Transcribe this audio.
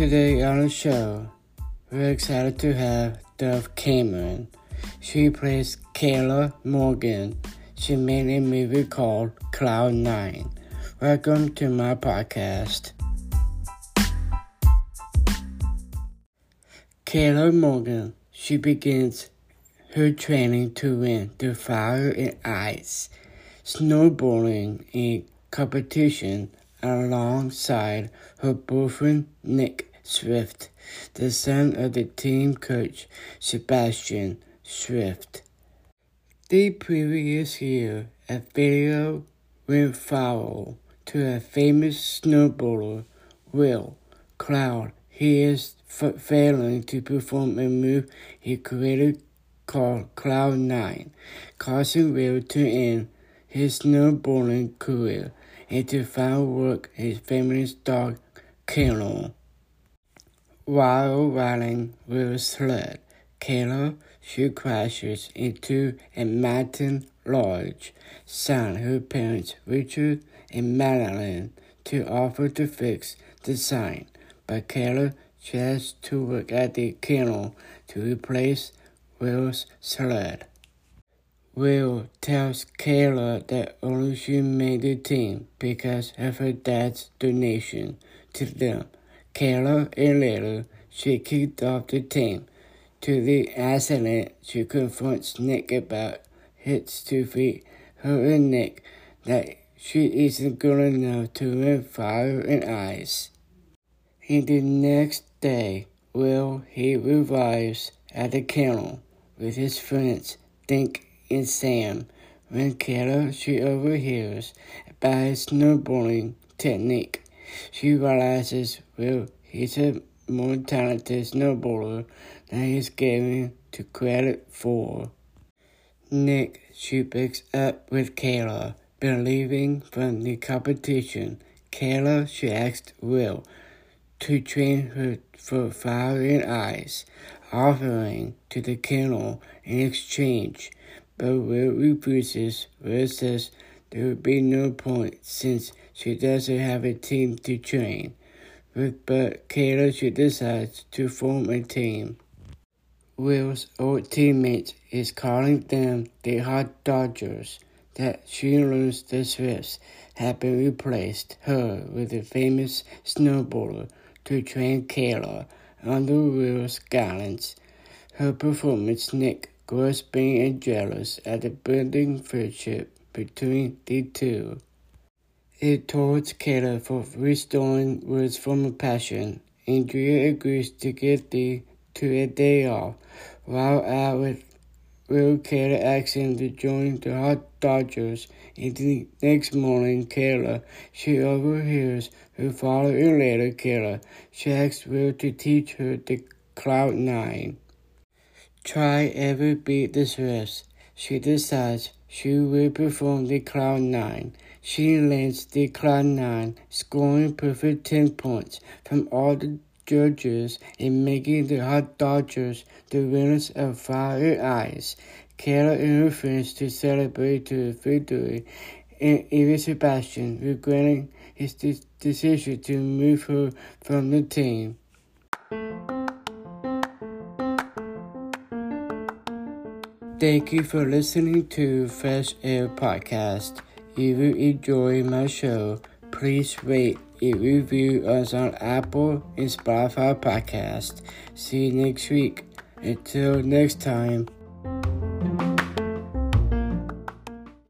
Today on the show, we're excited to have Dove Cameron. She plays Kayla Morgan. She made a movie called Cloud Nine. Welcome to my podcast. Kayla Morgan. She begins her training to win the fire and ice snowboarding in competition alongside her boyfriend Nick Swift, the son of the team coach Sebastian Swift. The previous year, a video went viral to a famous snowboarder, Will Cloud. He is failing to perform a move he created called Cloud 9, causing Will to end his snowboarding career and to find work his family's dog Kayla. While riding with sled, Kayla she crashes into a mountain lodge, sent her parents Richard and Madeline to offer to fix the sign, but Kayla has to work at the kennel to replace Will's sled. Will tells Kayla that only she made the team because of her dad's donation to them. Kayla and later she kicked off the team. To the accident, she confronts Nick about hits two feet. her and Nick that she isn't good enough to win fire and ice. In the next day, Will he revives at the kennel with his friends Dink and Sam. When Kayla she overhears about his snowboarding technique, she realizes Will he's a more talented snowboarder than he's given to credit for. Nick she picks up with Kayla, believing from the competition. Kayla she asked Will to train her for fire and ice, offering to the kennel in exchange, but Will refuses. Will says there would be no point since she doesn't have a team to train. But Kayla she decides to form a team. Will's old teammate is calling them the Hot Doggers. That she learns the Swifts have been replaced her with a famous snowboarder to train Kayla under Will's guidance. Her performance Nick grows being jealous at the building friendship between the two. It towards Kayla for restoring Will's former passion. Andrea agrees to give the to a day off while out with Will Kayla asks him to join the Hot Doggers. And the next morning, Kayla, she overhears her father and later Kayla. She asks Will to teach her the Cloud Nine. Try ever beat the Swifts. She decides she will perform the Cloud Nine. She lands the Cloud Nine, scoring perfect 10 points from all the judges and making the Hot Doggers the winners of Fire Eyes. Kayla and her friends to celebrate the victory, and even Sebastian regretting his de- decision to move her from the team. Thank you for listening to Fresh Air Podcast. If you enjoy my show, please rate and review us on Apple and Spotify Podcast. See you next week. Until next time.